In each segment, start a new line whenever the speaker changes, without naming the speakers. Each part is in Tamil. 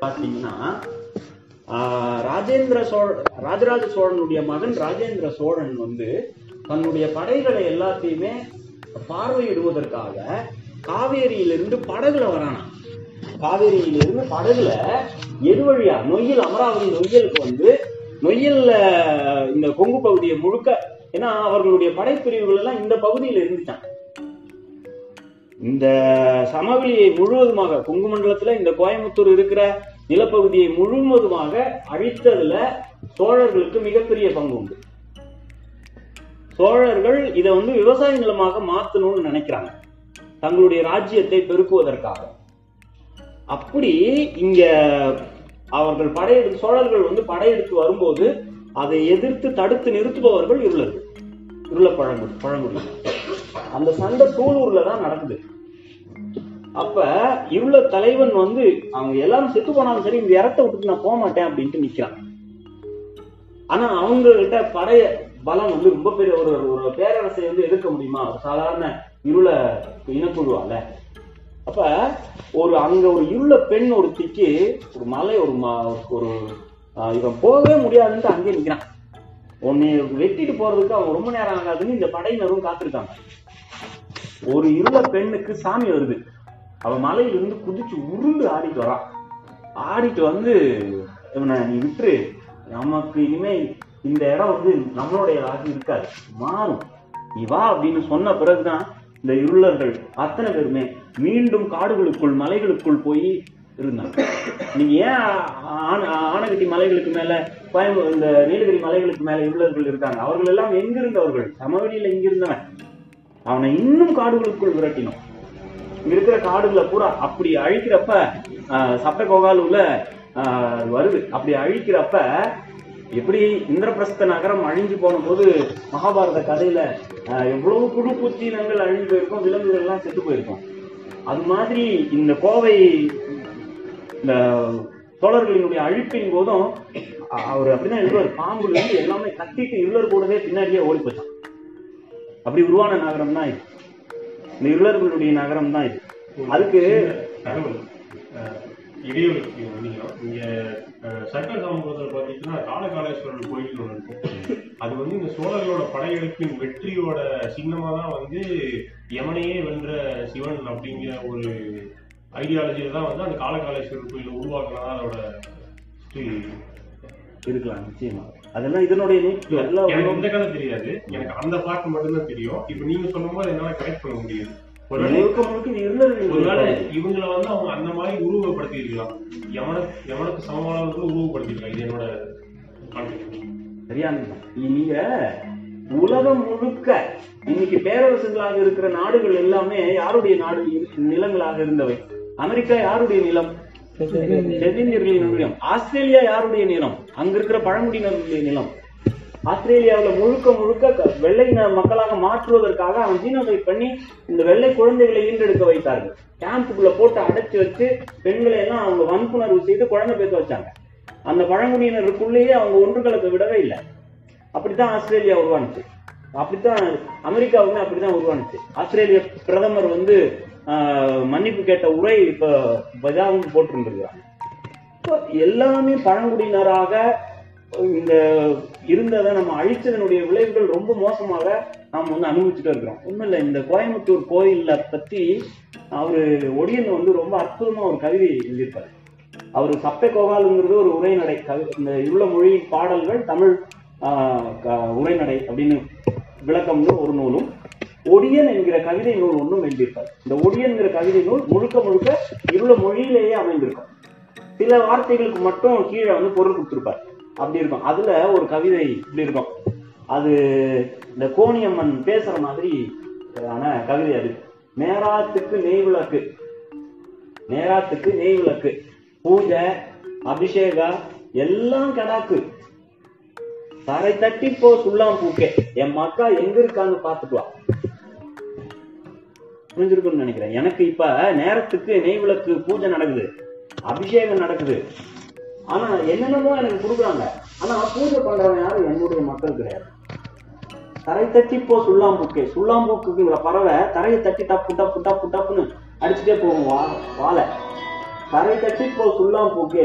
பார்த்தீங்கன்னா ராஜேந்திர சோழ ராஜராஜ சோழனுடைய மகன் ராஜேந்திர சோழன் வந்து தன்னுடைய படைகளை எல்லாத்தையுமே பார்வையிடுவதற்காக காவேரியிலிருந்து படகுல வரானா காவேரியிலிருந்து படகுல எது வழியா நொய்யல் அமராவதி நொய்யலுக்கு வந்து நொய்யல்ல இந்த கொங்கு பகுதியை முழுக்க ஏன்னா அவர்களுடைய படைப்பிரிவுகள் எல்லாம் இந்த பகுதியில இருந்துச்சான் இந்த சமவெளியை முழுவதுமாக கொங்கு மண்டலத்துல இந்த கோயம்புத்தூர் இருக்கிற நிலப்பகுதியை முழுவதுமாக அழித்ததுல சோழர்களுக்கு மிகப்பெரிய பங்கு உண்டு. சோழர்கள் இதை வந்து விவசாய நிலமாக மாத்தணும்னு நினைக்கிறாங்க. தங்களுடைய ராஜ்யத்தை பெருக்குவதற்காக. அப்படி இங்க அவர்கள் படையெடுத்து சோழர்கள் வந்து படையெடுத்து வரும்போது அதை எதிர்த்து தடுத்து நிறுத்துபவர்கள் இருளர்கள். இருள பழங்குடி பழங்குடி அந்த சண்டை சூலூர்ல தான் நடக்குது. அப்ப இருள தலைவன் வந்து அவங்க எல்லாரும் செத்து போனாலும் சரி இந்த இடத்த விட்டுட்டு நான் போக மாட்டேன் அப்படின்ட்டு நிக்கிறான். ஆனா அவங்க கிட்ட படைய பலம் வந்து ரொம்ப பெரிய ஒரு ஒரு பேரரசை வந்து எடுக்க முடியுமா? ஒரு சாதாரண இருள இனக்குழுவால. அப்ப ஒரு அங்க ஒரு இருள பெண் ஒருத்திக்கு ஒரு மலை ஒரு ஒரு இவன் போகவே முடியாதுன்ட்டு அங்கேயே நிக்கிறான். உன்னை வெட்டிட்டு போறதுக்கு அவன் ரொம்ப நேரம் ஆகாதுன்னு இந்த படையினரும் காத்திருக்காங்க. ஒரு இருள பெண்ணுக்கு சாமி வருது. அவ மலையிலிருந்து குதிச்சு உருண்டு ஆடிட்டு வரான் ஆடிட்டு வந்து இவனை நீ விட்டுரு. நமக்கு இனிமே இந்த இடம் வந்து நம்மளுடையதாக இருக்காது. மாறும். நீ வா அப்படின்னு சொன்ன பிறகுதான் இந்த இருளர்கள் அத்தனை பேருமே மீண்டும் காடுகளுக்குள் மலைகளுக்குள் போய் இருந்தாங்க. நீங்க ஏன் ஆனகட்டி மலைகளுக்கு மேல கோயம்பு இந்த நீலகிரி மலைகளுக்கு மேல இருளர்கள் இருக்காங்க? அவர்கள் எல்லாம் எங்கிருந்தவர்கள்? சமவெளியில எங்கிருந்தவன் அவனை இன்னும் காடுகளுக்குள் விரட்டினோம். இங்க இருக்கிற காடுகளை பூரா அப்படி அழிக்கிறப்ப ஆஹ், சப்பை ஆஹ், வருது. அப்படி அழிக்கிறப்ப எப்படி இந்திரபிரஸ்த நகரம் அழிஞ்சு போன போது மகாபாரத கதையில எவ்வளவு புழு புத்தினங்கள் அழிஞ்சு போயிருக்கும் விலங்குகள் எல்லாம் செத்து போயிருக்கும். அது மாதிரி இந்த கோவை இந்த சோழர்களினுடைய அழிப்பின் போதும் அவர் அப்படிதான் எழுதுவார் பாம்புல இருந்து எல்லாமே கட்டிட்டு இருளர் கூடவே பின்னாடியே ஓடி போச்சான் அப்படி உருவான நகரம் தான் இது. இந்த இருளர்களுடைய நகரம் தான் இது. அதுக்கு
மன்னிக்கணும் இங்க சர்க்கர சமூகத்தில் பார்த்தீங்கன்னா காலகாலேஸ்வரர் கோயில் ஒன்று இருக்கும் அது வந்து இந்த சோழர்களோட படையெடுப்பின் வெற்றியோட சின்னமா தான் வந்து யமனையே வென்ற சிவன் அப்படிங்கிற ஒரு ஐடியாலஜியில தான் வந்து அந்த காலகாலேஸ்வரர் கோயிலை உருவாக்குனதா அதோட.
இருக்கலாம் நிச்சயமா. அதெல்லாம் இதனுடைய
எனக்கு இந்த கதை தெரியாது. எனக்கு அந்த பாட்டு மட்டும்தான் தெரியும். இப்ப நீங்க சொல்லும்போது என்னால கனெக்ட் பண்ண முடியுது.
முழுக்க முழுக்க இருளர்களுடைய
ஒருவேளை. இவங்கள வந்து அவங்க அந்த மாதிரி உருவப்படுத்தி இருக்கலாம் எவனுக்கு எவனுக்கு சமமானவர்களும் உருவப்படுத்திருக்கலாம் இது என்னோட
சரியானதுதான் நீங்க உலகம் முழுக்க இன்னைக்கு பேரரசுகளாக இருக்கிற நாடுகள் எல்லாமே யாருடைய நாடு நிலங்களாக இருந்தவை? அமெரிக்கா யாருடைய நிலம்? நிலம். ஆஸ்திரேலியா யாருடைய நிலம்? அங்க இருக்கிற பழங்குடியினருடைய நிலம். ஆஸ்திரேலியாவுல முழுக்க முழுக்க வெள்ளை மக்களாக மாற்றுவதற்காக அவன் ஜீனோசைட் பண்ணி இந்த வெள்ளை குழந்தைகளை ஈன்றெடுக்க வைத்தார்கள். கேம்புக்குள்ள போட்டு அடைச்சு வச்சு பெண்களை எல்லாம் அவங்க வன்புணர்வு செய்து குழந்தை பேச வச்சாங்க. அந்த பழங்குடியினருக்குள்ளேயே அவங்க ஒன்று கலக்க விடவே இல்லை. அப்படித்தான் ஆஸ்திரேலியா உருவானுச்சு. அப்படித்தான் அமெரிக்காவுமே அப்படித்தான் உருவானுச்சு. ஆஸ்திரேலிய பிரதமர் வந்து மன்னிப்பு கேட்ட உரை இப்ப பஜாவும் போட்டிருந்திருக்கிறாங்க இப்போ எல்லாமே பழங்குடியினராக இந்த இருந்ததை நம்ம அழிச்சதனுடைய விளைவுகள் ரொம்ப மோசமாக நாம் வந்து அனுபவிச்சுட்டு இருக்கிறோம். ஒன்றும் இல்லை இந்த கோயம்புத்தூர் கோயிலை பற்றி அவர் ஒடியன் வந்து ரொம்ப அற்புதமாக ஒரு கவிதை எழுதியிருப்பார். அவர் சப்பை கோகாலுங்கிறது ஒரு உரைநடை. கவி இந்த இருள மொழி பாடல்கள் தமிழ் க- உரைநடை அப்படின்னு விளக்கம்னு ஒரு நூலும். ஒடியன் என்கிற கவிதை நூல் ஒன்றும் எழுதியிருப்பார் இந்த ஒடியன்கிற கவிதை நூல் முழுக்க முழுக்க இருள மொழியிலேயே அமைந்திருக்கும். சில வார்த்தைகளுக்கு மட்டும் கீழே வந்து பொருள் கொடுத்துருப்பார். அப்படி இருக்கும். அதுல ஒரு கவிதை இப்படி இருக்கும். அது இந்த கோணியம்மன் பேசுற மாதிரி ஆன கவிதை அது. நேராத்துக்கு நெய் விளக்கு நேராத்துக்கு நெய் விளக்கு பூஜை அபிஷேகா எல்லாம் கடாக்கு தரை தட்டி போ சுல்லாம் பூக்கே. என் மக்கா எங்க இருக்கான்னு பாத்துட்டு புரிஞ்சிருக்கும்னு நினைக்கிறேன். எனக்கு இப்ப நேரத்துக்கு நெய் விளக்கு பூஜை நடக்குது. அபிஷேகம் நடக்குது. ஆனா என்னென்னமோ எனக்கு கொடுக்குறாங்க. ஆனா பூஜை பண்றவன் யாரும் என்னுடைய மக்கள் கிடையாது. தரை தட்டி போ சுல்லாம்பூக்கு சுள்ளாம்பூக்குங்கிற பறவை தரையை தட்டி டப்பு டப்பு டப்பு டப்புன்னு அடிச்சுட்டே போகும் வா வாழை. தரை தட்டி போ சுல்லாம்பூக்கு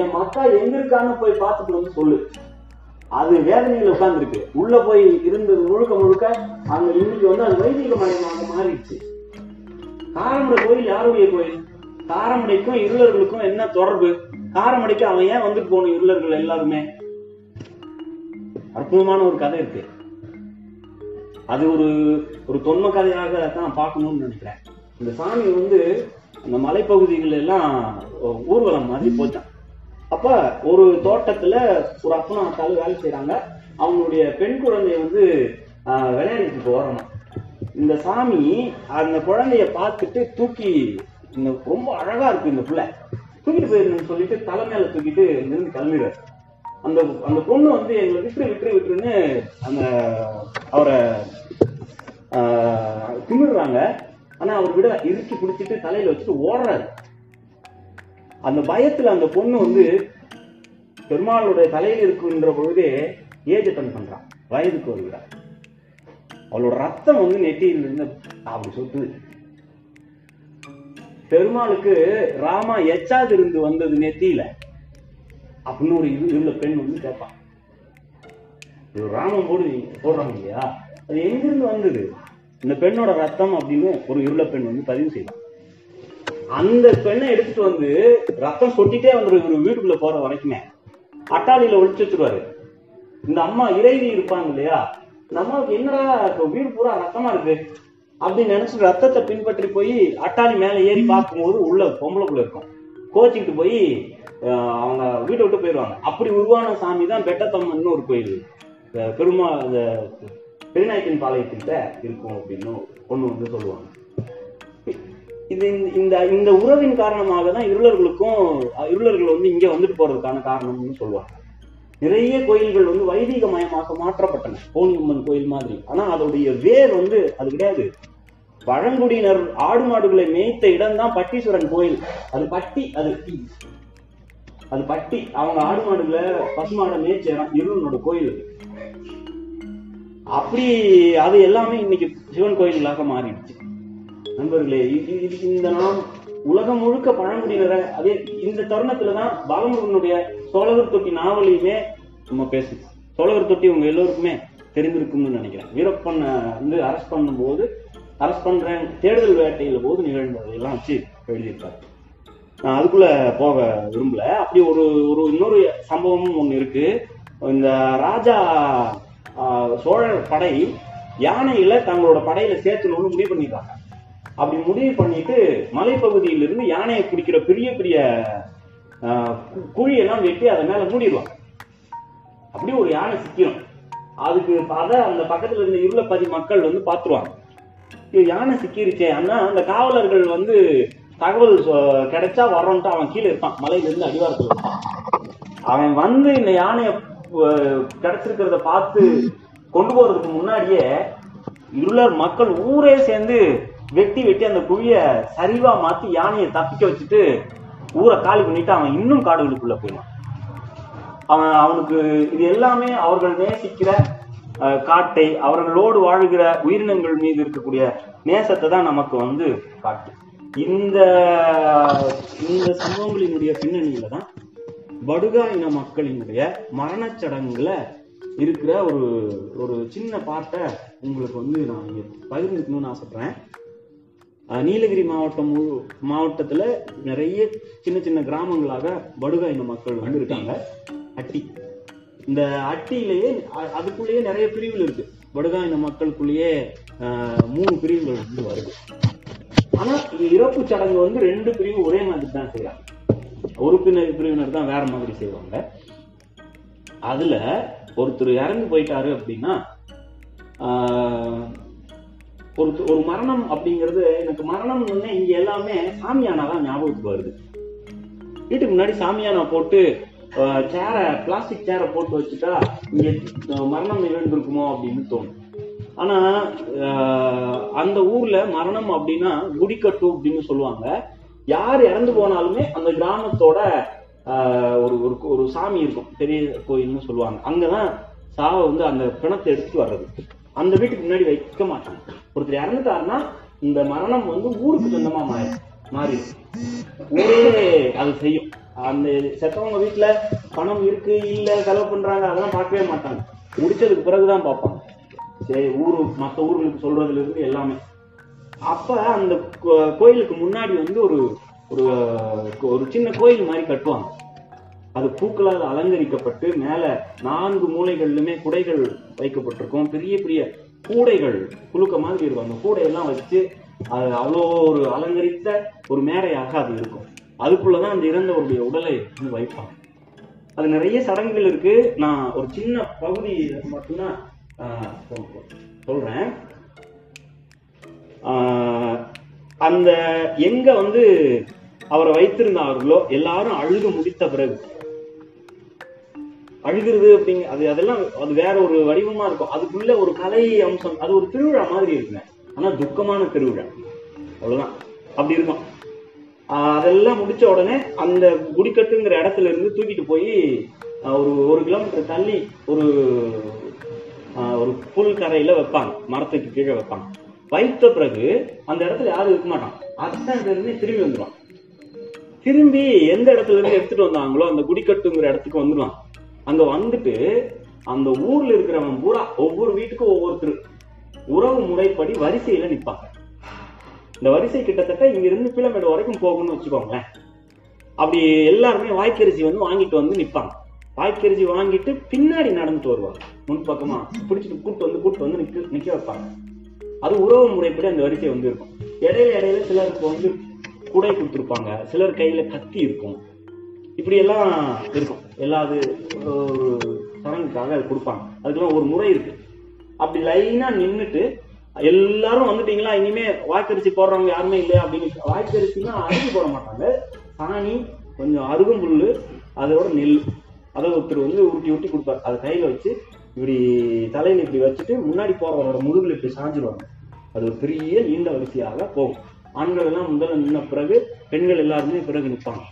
என் மக்கா எங்க இருக்கான்னு போய் பார்த்துட்டு வந்து சொல்லு. அது வேதனையில உட்கார்ந்துருக்கு. உள்ள போய் இருந்தது முழுக்க முழுக்க அங்க இன்னைக்கு வந்து அது வைதிக மயமாக மாறிடுச்சு. காரமுடை கோயில் யாருடைய கோயில்? காரமடைக்கும் இருளர்களுக்கும் என்ன தொடர்பு? காரமடைக்கு அவன் ஏன் வந்துட்டு போகணும் இருளர்கள் எல்லாருமே? அற்புதமான ஒரு கதை இருக்கு. அது ஒரு ஒரு தொன்ம கதையாக தான் பார்க்கணும்னு நினைக்கிறேன். இந்த சாமி வந்து அந்த மலைப்பகுதிகள் எல்லாம் ஊர்வலம் மாதிரி போச்சான் அப்ப ஒரு தோட்டத்துல ஒரு அப்பனும் அத்தாலும் வேலை செய்யறாங்க அவங்களுடைய பெண் குழந்தைய வந்து ஆஹ், விளையாடிட்டு போறணும் இந்த சாமி அந்த குழந்தைய பார்த்துட்டு தூக்கி இந்த ரொம்ப அழகா இருக்கு இந்த பிள்ளை. தூக்கிட்டு போயிருந்தேன்னு சொல்லிட்டு தலை மேல தூக்கிட்டு இங்கிருந்து கிளம்பிடுவார். அந்த அந்த பொண்ணு வந்து எங்களை விட்டு விட்டு விட்டுருன்னு அந்த அவரை திமிடுறாங்க ஆனா அவர் விட இறுக்கி பிடிச்சிட்டு தலையில வச்சுட்டு ஓடுறாரு. அந்த பயத்துல அந்த பொண்ணு வந்து பெருமாளுடைய தலையில் இருக்குன்ற பொழுதே ஏஜ் அட்டன் பண்றான் வயதுக்கு வருகிறார் அவளோட ரத்தம் வந்து நெட்டியில் இருந்து அப்படி சொட்டுது. பெருமாளுக்கு ராமா எச்சாது இருந்து வந்தது நெத்தியில. அப்படின்னு ஒரு இது உள்ள பெண் வந்து கேட்பான் ராமம் போடு போடுறாங்க இல்லையா? அது எங்கிருந்து வந்தது? இந்த பெண்ணோட ரத்தம் அப்படின்னு ஒரு இருள பெண் வந்து பதிவு செய்யும் அந்த பெண்ணை எடுத்துட்டு வந்து ரத்தம் சொட்டிட்டே வந்துடும் இவர் வீட்டுக்குள்ள போற வரைக்குமே. அட்டாளியில ஒழிச்சு வச்சிருவாரு. இந்த அம்மா இறைவி இருப்பாங்க இல்லையா? நம்மளுக்கு என்னடா இப்போ வீடு பூரா ரத்தமா இருக்கு? அப்படின்னு நினைச்சு ரத்தத்தை பின்பற்றி போய் அட்டாளி மேலே ஏறி பார்க்கும்போது உள்ள பொம்பளைக்குள்ள இருக்கும். கோச்சிக்கிட்டு போய் அவங்க வீட்டை விட்டு போயிடுவாங்க. அப்படி உருவான சாமி தான் பெட்டத்தம்மன் ஒரு கோயில். பெருமா இந்த பெருநாயக்கன் பாளையத்திட்ட இருக்கும் அப்படின்னு ஒன்று வந்து சொல்லுவாங்க. இது இந்த- இந்த இந்த உறவின் காரணமாக தான் இருளர்களுக்கும் இருளர்கள் வந்து இங்கே வந்துட்டு போறதுக்கான காரணம்னு சொல்லுவாங்க. நிறைய கோயில்கள் வந்து வைதிக மயமாக மாற்றப்பட்டன. கோணியம்மன் கோயில் மாதிரி. ஆனா அதோடைய வேர் வந்து அது கிடையாது. பழங்குடியினர் ஆடு மாடுகளை மேய்த்த இடம் தான் பட்டீஸ்வரன் கோயில். அது பட்டி அது அது பட்டி. அவங்க ஆடு மாடுகளை பசுமாடை மேய்ச்ச இடம் இருளனோட கோயில் அப்படி அது எல்லாமே இன்னைக்கு சிவன் கோயில்களாக மாறிடுச்சு. நண்பர்களே இந்த நாம் உலகம் முழுக்க பழங்குடியினரை அதே இந்த தருணத்துலதான் பாலமுருகனுடைய சோழகர் தொட்டி நாவலையுமே நம்ம பேசணும் சோழகர் தொட்டி உங்க எல்லோருக்குமே தெரிந்திருக்கும்னு நினைக்கிறேன். வீரப்பன் வந்து அரெஸ்ட் பண்ணும்போது அரெஸ்ட் பண்றேன் தேடுதல் வேட்டையில போது நிகழ்ந்ததையெல்லாம் வச்சு எழுதியிருப்பாரு. நான் அதுக்குள்ள போக விரும்பல. அப்படி ஒரு ஒரு இன்னொரு சம்பவமும் ஒண்ணு இருக்கு. இந்த ராஜா ஆஹ், சோழர் படை யானையில தங்களோட படையில சேர்த்துணும்னு முடிவு பண்ணிடுறாங்க அப்படி முடிவு பண்ணிட்டு மலைப்பகுதியிலிருந்து யானையை பிடிக்கிற பெரிய பெரிய குழியெல்லாம் வெட்டி அதை மேல மூடிடுவான். அப்படி ஒரு யானை சிக்கிடும் அதுக்கு அதை அந்த பக்கத்துல இருந்த பதி மக்கள் வந்து பாத்துருவாங்க. ஐயோ, யானை சிக்கிருச்சே ஆனா அந்த காவலர்கள் வந்து தகவல் கிடைச்சா வரோன்ட்டு அவன் கீழே இருப்பான். மலையில இருந்து அடிவாரத்தில் இருப்பான் அவன் வந்து இந்த யானையை கிடைச்சிருக்கிறத பார்த்து கொண்டு போறதுக்கு முன்னாடியே இருளர் மக்கள் ஊரே சேர்ந்து வெட்டி வெட்டி அந்த குழிய சரிவா மாத்தி யானையை தப்பிக்க வச்சுட்டு ஊரை காலி பண்ணிட்டு அவன் இன்னும் காடுகளுக்குள்ள போயிடுவான். அவன் அவனுக்கு இது எல்லாமே அவர்கள் நேசிக்கிற காட்டை அவர்களோடு வாழ்கிற உயிரினங்கள் மீது இருக்கக்கூடிய நேசத்தை தான் நமக்கு வந்து காட்டு. இந்த இந்த சம்பவங்களினுடைய பின்னணியில தான் படுகா இன மக்களினுடைய மரணச்சடங்குல இருக்கிற ஒரு ஒரு சின்ன பாட்டை உங்களுக்கு வந்து நான் இங்க பகிர்ந்துக்கணும்னு ஆசைப்படுறேன். நீலகிரி மாவட்டம் முழு- மாவட்டத்துல நிறைய சின்ன சின்ன கிராமங்களாக படுகா இன மக்கள் வந்து இருக்காங்க. அட்டி. இந்த அட்டியிலேயே அதுக்குள்ளேயே நிறைய பிரிவுகள் இருக்கு. படுகா இன மக்களுக்குள்ளேயே மூணு பிரிவுகள் வந்து வருது. ஆனா இறப்பு சடங்கு வந்து ரெண்டு பிரிவு ஒரே மாதிரி தான் செய்யறாங்க. ஒரு பிரிவினர் பிரிவினர் தான் வேற மாதிரி செய்வாங்க. அதுல ஒருத்தர் இறந்து போயிட்டாரு அப்படின்னா ஆஹ், ஒரு ஒரு மரணம் அப்படிங்கிறது எனக்கு மரணம் இங்க எல்லாமே சாமியானா தான் ஞாபகத்துக்கு வருது. வீட்டுக்கு முன்னாடி சாமியானா போட்டு சேரை பிளாஸ்டிக் சேரை போட்டு வச்சுட்டா இங்க மரணம் நிகழ்ந்திருக்குமோ அப்படின்னு தோணும். ஆனா அந்த ஊர்ல மரணம் அப்படின்னா குடிக்கட்டு அப்படின்னு சொல்லுவாங்க. யார் இறந்து போனாலுமே அந்த கிராமத்தோட ஒரு ஒரு ஒரு சாமி இருக்கும் பெரிய கோயில்னு சொல்லுவாங்க. அங்கதான் சாவை வந்து அந்த பிணத்தை எடுத்துட்டு வர்றது. அந்த வீட்டுக்கு முன்னாடி வைக்க மாட்டாங்க. ஒருத்தர் இறந்துட்டாருன்னா இந்த மரணம் வந்து ஊருக்கு சொந்தமா மாறிடும் மாறிடும். ஊரே அது செய்யும். அந்த செத்தவங்க வீட்டுல பணம் இருக்கு இல்ல செலவு பண்றாங்க அதெல்லாம் பார்க்கவே மாட்டாங்க. முடிச்சதுக்கு பிறகுதான் பார்ப்பாங்க. சரி ஊரு மற்ற ஊர்களுக்கு சொல்றதுல இருந்து எல்லாமே. அப்ப அந்த கோயிலுக்கு முன்னாடி வந்து ஒரு ஒரு ஒரு சின்ன கோயில் மாதிரி கட்டுவாங்க. அது பூக்களால் அலங்கரிக்கப்பட்டு மேல நான்கு மூலைகளிலுமே குடைகள் வைக்கப்பட்டிருக்கும். பெரிய பெரிய கூடைகள் குலுக்க மாதிரி இருக்கும். அந்த கூடையெல்லாம் வச்சு அது அவ்வளோ ஒரு அலங்கரித்த ஒரு மேடையாக அது இருக்கும். அதுக்குள்ளதான் அந்த இறந்தவருடைய உடலை வந்து வைப்பாங்க. அது நிறைய சடங்குகள் இருக்கு. நான் ஒரு சின்ன பகுதி மட்டும்தான் ஆஹ், சொல்றேன். ஆஹ், அந்த எங்க வந்து அவரை வைத்திருந்தார்களோ எல்லாரும் அழுது முடித்த பிறகு அழுகிறது அப்படிங்க அது அதெல்லாம் அது வேற ஒரு வடிவமா இருக்கும். அதுக்குள்ள ஒரு கலை அம்சம் அது ஒரு திருவிழா மாதிரி இருக்குங்க. ஆனா துக்கமான திருவிழா. அவ்வளவுதான். அப்படி இருக்கும். ஆஹ் அதெல்லாம் முடிச்ச உடனே அந்த குடிக்கட்டுங்கிற இடத்துல இருந்து தூக்கிட்டு போய் ஆஹ் ஒரு ஒரு கிலோமீட்டர் தள்ளி ஒரு ஒரு புல் கரையில வைப்பாங்க. மரத்துக்கு கீழே வைப்பாங்க. வைத்த பிறகு அந்த இடத்துல யாரும் இருக்க மாட்டான் இடத்துல இருந்து திரும்பி வந்துடுவான் திரும்பி எந்த இடத்துல இருந்து எடுத்துட்டு வந்தாங்களோ அந்த குடிக்கட்டுங்கிற இடத்துக்கு வந்துடுவான் அங்க வந்துட்டு அந்த ஊர்ல இருக்கிறவன் பூரா ஒவ்வொரு வீட்டுக்கும் ஒவ்வொருத்தர் உறவு முறைப்படி வரிசையில நிப்பாங்க. இந்த வரிசை கிட்டத்தட்ட இங்க இருந்து பிளமேடு வரைக்கும் போகணும்னு வச்சுக்கோங்களேன். அப்படி எல்லாருமே வாய்க்கரிசி வந்து வாங்கிட்டு வந்து நிப்பாங்க. வாய்க்கரிசி வாங்கிட்டு பின்னாடி நடந்துட்டு வருவாங்க. முன்பக்கமா பிடிச்சிட்டு கூட்டு வந்து கூட்டு வந்து நிக்க நிக்க வைப்பாங்க. அது உறவு முறைப்படி அந்த வரிசை வந்து இருக்கும். இடையில இடையில சிலருக்கு வந்து குடை கொடுத்துருப்பாங்க. சிலர் கையில கத்தி இருக்கும். இப்படி எல்லாம் இருக்கும். எல்லா இது ஒரு சடங்குக்காக அது கொடுப்பாங்க. அதுக்கெல்லாம் ஒரு முறை இருக்கு. அப்படி லைனா நின்றுட்டு எல்லாரும் வந்துட்டீங்களா இனிமே வாய்க்கரிசி போடுறவங்க யாருமே இல்லையா அப்படின்னு வாய்க்கரிசினா அரிசி போட மாட்டாங்க. சாணி கொஞ்சம் அருகம்புல்லு அதோட நெல். அதை ஒருத்தர் வந்து உருட்டி உருட்டி கொடுப்பார். அதை கையில வச்சு இப்படி தலையில இப்படி வச்சுட்டு முன்னாடி போறவரோட முதுகுல இப்படி சாஞ்சிடுவாங்க அது ஒரு பெரிய நீண்ட வரிசையாக போகும். ஆண்கள் எல்லாம் முதல்ல நின்ன பிறகு பெண்கள் எல்லாருமே பிறகு நிற்பாங்க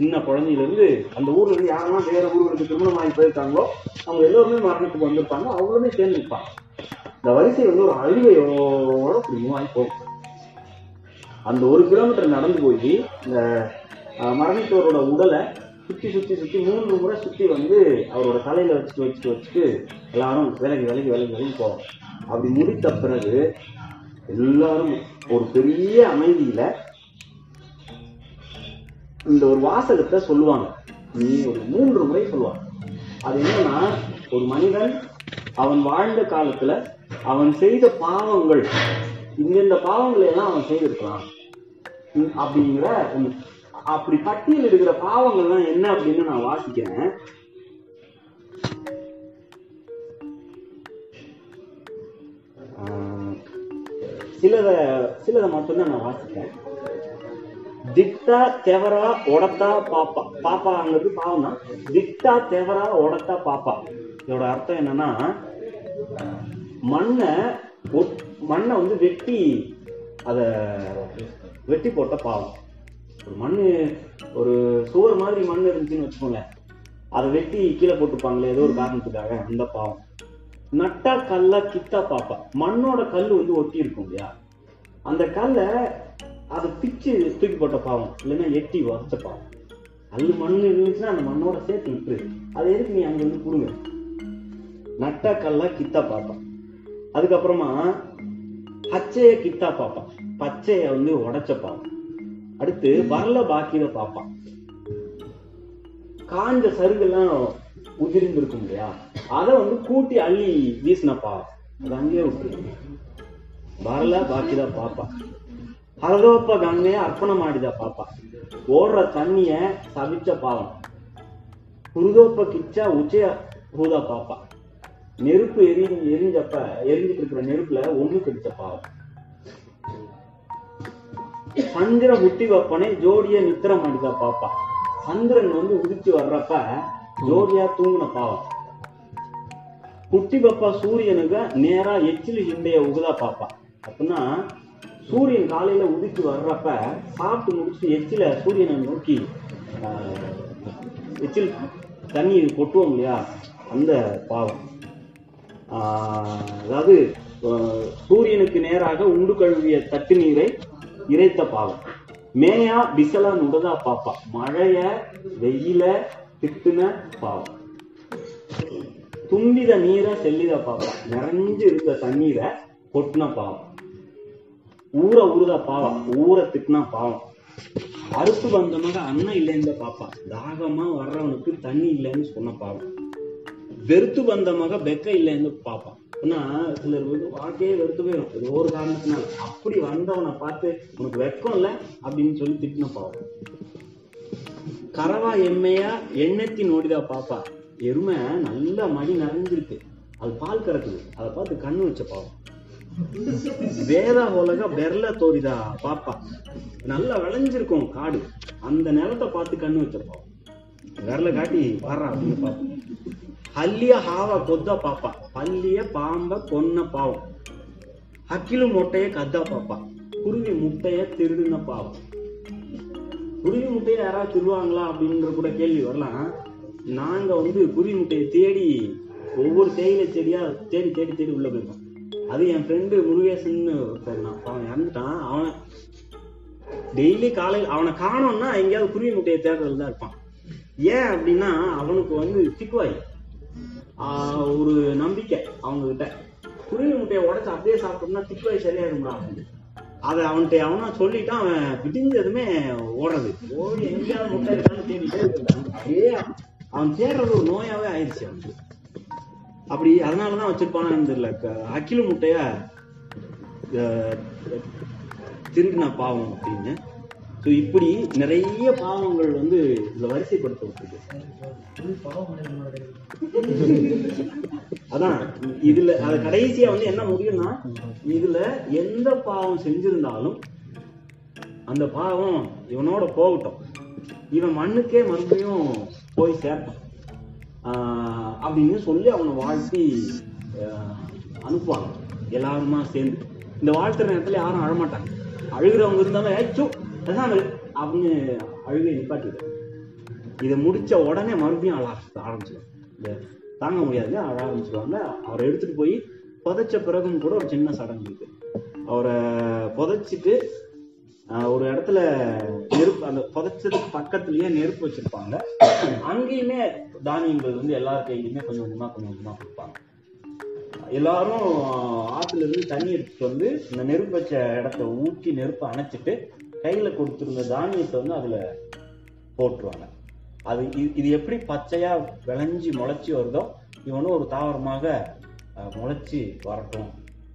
சின்ன குழந்தையில இருந்து அந்த ஊர்ல இருந்து யாரெல்லாம் வேற ஊர்களுக்கு திருமணம் ஆகி போயிருக்காங்களோ அவங்க எல்லோருமே மரணத்துக்கு வந்திருப்பாங்க. அவங்களுமே சேர்ந்து நிற்பாங்க இந்த வரிசை வந்து ஒரு அழுகையோட முடிவாகி போகும். அந்த ஒரு கிலோமீட்டர் நடந்து போய் இந்த மரணித்தவரோட உடலை சுற்றி சுற்றி சுற்றி மூன்று முறை சுற்றி வந்து அவரோட தலையில வச்சுட்டு வச்சுட்டு வச்சுட்டு எல்லாரும் விலகி விலகி விலகி விலகி போகிறோம் அப்படி முடித்த பிறகு எல்லாரும் ஒரு பெரிய அமைதியில இந்த ஒரு வாசகத்தை சொல்லுவாங்க. நீ ஒரு மூன்று முறை சொல்லுவாங்க. அது என்னன்னா ஒரு மனிதன் அவன் வாழ்ந்த காலத்துல அவன் செய்த பாவங்கள் இந்தந்த பாவங்களை எல்லாம் அவன் செய்திருக்கலாம் அப்படிங்கிற அப்படி பட்டியல் இருக்கிற பாவங்கள்லாம் என்ன அப்படின்னு நான் வாசிக்கிறேன். ஆஹ் சிலதை சிலதை மட்டும்தான் நான் வாசிக்கிறேன். திட்டா தெவரா ஒடத்தா பாப்பா. பாப்பாங்கிறது பாவம் தான் திக்தா தெவரா ஒடத்தா பாப்பா. இதோட அர்த்தம் என்னன்னா மண்ணை ஒட்- மண்ணை வந்து வெட்டி அதை வெட்டி போட்ட பாவம். ஒரு மண்ணு ஒரு சுவர் மாதிரி மண் இருந்துச்சுன்னு வச்சுக்கோங்களேன். அதை வெட்டி கீழே போட்டுப்பாங்களே ஏதோ ஒரு காரணத்துக்காக அந்த பாவம். நட்டா கல்லா கித்தா பாப்பா. மண்ணோட கல் வந்து ஒட்டி இருக்கும் இல்லையா? அந்த கல்லை அதை பிச்சு தூக்கி போட்ட பாவம். இல்லைன்னா எட்டி உரைச்ச பாவம். கல் மண் இருந்துச்சுன்னா அந்த மண்ணோட சேர்த்து விட்டுரு. அதை எதுக்கு நீ அங்க வந்து கொடுங்க நட்டா கல்லா கித்தா பார்ப்பான் அதுக்கப்புறமா பச்சைய கித்தா பார்ப்பான் பச்சைய வந்து உடைச்ச பாவம். அடுத்து வரல பாக்கியில பார்ப்பான் காஞ்ச சருகெல்லாம் உதிர்ந்திருக்கும் இல்லையா? அதை வந்து கூட்டி அள்ளி வீசின பாவம். அது அங்கேயே விட்டுருக்கு வரல பாக்கிதா பார்ப்பான் ಹರಗೋಪ ಗಂಗೆ ಅರ್ಪಣ ಮಾಡಿದ ಪಾಪ ஓடுற தண்ணிய சவிச்ச பாவம். ಹುರಿದೋಪ ಕಿಚ್ಚ ಉಚೆಯ ಹೋದ பாப்பா. நெருப்பு எரி எரிஞ்சப்ப எரிஞ்சிட்டு இருக்கிற நெருப்புல ஒண்ணு கிடைச்ச பாவம். சந்திர முட்டி வப்பனே ஜோடிய நித்திரம் அடிதா பாப்பா. சந்திரன் வந்து உதிச்சு வர்றப்ப ஜோடியா தூங்கின பாவம். குட்டி பப்பா சூரியனுக்கு நேரா எச்சில் இண்டைய உகுதா பாப்பா. அப்படின்னா சூரியன் காலையில உதித்து வர்றப்ப சாப்பிட்டு முடிச்சுட்டு எச்சில சூரியனை நோக்கி எச்சில் தண்ணி கொட்டுவோம் இல்லையா? அந்த பாவம். அதாவது சூரியனுக்கு நேராக உண்டு கழுவிய தட்டு நீரை இறைத்த பாவம். மேயா பிசலா நுடதா பாப்பா. மழைய வெயில திட்டுன பாவம். தும்பித நீரை செல்லித பாப்பா. நிறைஞ்சு இருந்த தண்ணீரை கொட்டின பாவம். ஊற ஊறுதா பாவம். ஊற திட்டினா பாவம். அறுப்பு வந்தவங்க அண்ணன் இல்லைன்னு பாப்பா. தாகமா வர்றவனுக்கு தண்ணி இல்லைன்னு சொன்ன பாவம். வெறுத்து வந்தமாக வெக்க இல்லைன்னு பாப்பான் ஆனா சிலர் வந்து வாழ்க்கையே வெறுத்து போயிடும் இது ஒரு காரணத்தினால. அப்படி வந்தவனை பார்த்து உனக்கு வெக்கம் இல்லை? அப்படின்னு சொல்லி திட்டின பாவம். கரவா எம்மையா எண்ணெத்தி நோடிதா பாப்பா. எருமை நல்ல மடி நிறைஞ்சிருக்கு. அது பால் கறக்குது. அதை பார்த்து கண்ணு வச்ச பாவம். வேதா உலக பெர்ல தோடிதா பாப்பா. நல்லா விளைஞ்சிருக்கும் காடு. அந்த நிலத்தை பார்த்து கண்ணு வச்சிருப்பா. விரல காட்டி வர்றா அப்படின்னு பாப்பா. ஹல்லிய ஹாவ கொத்தா பாப்பா. பல்லிய பாம்ப கொன்ன பாவம். அக்கிலு மொட்டைய கத்தா பாப்பா. குருவி முட்டைய திருடுன பாவம். குருவி முட்டையை யாராவது திருவாங்களா அப்படின்ற கூட கேள்வி வரலாம். நாங்க வந்து குருவி முட்டையை தேடி ஒவ்வொரு தேயிலை செடியா தேடி தேடி தேடி உள்ள போயிருக்கோம். அது என் ஃப்ரெண்டு முருகேசன்னு ஒருத்தர் நான் அவன் இறந்துட்டான். அவன் டெய்லி காலையில் அவனை காணோம்னா எங்கேயாவது குருவி முட்டையை தேடுறதுல தான் இருப்பான். ஏன் அப்படின்னா அவனுக்கு வந்து திக்குவாய். ஒரு நம்பிக்கை அவங்க கிட்ட குருவி முட்டையை உடைச்சு அப்படியே சாப்பிட்டோம்னா திக்குவாய் சரியாயிடும்டா அப்படின்னு. அதை அவன்கிட்ட அவனா சொல்லிட்டான் அவன் விடிஞ்சதுமே ஓடுறது. ஓடி எங்கேயாவது முட்டை இருக்கான்னு தேடிட்டே அப்படியே அவன் தேடுறது ஒரு நோயாவே ஆயிடுச்சு அவனுக்கு. அப்படி அதனாலதான் வச்சிருப்பானு தெரியல. க- முட்டைய அஹ், திருடின பாவம் அப்படின்னு. ஸோ இப்படி நிறைய பாவங்கள் வந்து இதுல வரிசைப்படுத்தப்பட்டிருக்கு. அதான் இதுல அது கடைசியா வந்து என்ன முடியும்னா இதுல எந்த பாவம் செஞ்சிருந்தாலும் அந்த பாவம் இவனோட போகட்டும். இவன் மண்ணுக்கே மறுபடியும் போய் சேர்ப்பான். அப்படின்னு சொல்லி அவனை வாழ்த்தி அனுப்புவாங்க. எல்லாருமா சேர்ந்து. இந்த வாழ்த்துற நேரத்தில் யாரும் அழமாட்டாங்க. அழுகிறவங்க இருந்தாலும் ஏச்சோ அதான் அப்படின்னு அழுகை நிப்பாட்டிடு இதை முடித்த உடனே மறுபடியும் அழ ஆரம்பிச்சிடும் இந்த தாங்க முடியாது அழ ஆரம்பிச்சிடுவாங்க அவரை எடுத்துகிட்டு போய் புதைச்ச பிறகும் கூட ஒரு சின்ன சடங்கு இருக்குது அவரை புதைச்சிட்டு ஒரு இடத்துல நெருப்பு அந்த புதைச்சதுக்கு பக்கத்துலயே நெருப்பு வச்சிருப்பாங்க. அங்கேயுமே தானியங்கள் வந்து எல்லார் கையிலுமே கொஞ்சம் கொஞ்சமா கொஞ்சம் கொஞ்சமா கொடுப்பாங்க. எல்லாரும் ஆத்துல இருந்து தண்ணி எடுத்துட்டு வந்து இந்த நெருப்பு வச்ச இடத்த ஊற்றி நெருப்பை அணைச்சிட்டு கையில கொடுத்துருந்த தானியத்தை வந்து அதுல போட்டுருவாங்க. அது இது- இது எப்படி பச்சையா விளைஞ்சி முளைச்சி வருதோ இவனும் ஒரு தாவரமாக முளைச்சி வரட்டும்.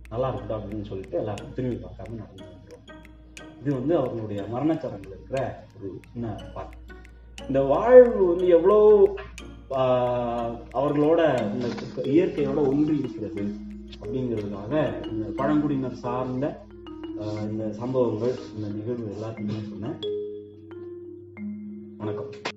நல்லா இருக்கட்டும் அப்படின்னு சொல்லிட்டு எல்லாரும் திரும்பி பார்க்காம நடந்து இது வந்து அவர்களுடைய மரணச்சடங்கில் இருக்கிற ஒரு சின்ன பார்ட் இந்த வாழ்வு வந்து எவ்வளோ அவர்களோட இந்த இயற்கையோட ஒன்று இருக்கிறது அப்படிங்கிறதுக்காக இந்த பழங்குடியினர் சார்ந்த இந்த சம்பவங்கள் இந்த நிகழ்வு எல்லாத்தையுமே சொன்னேன். வணக்கம்.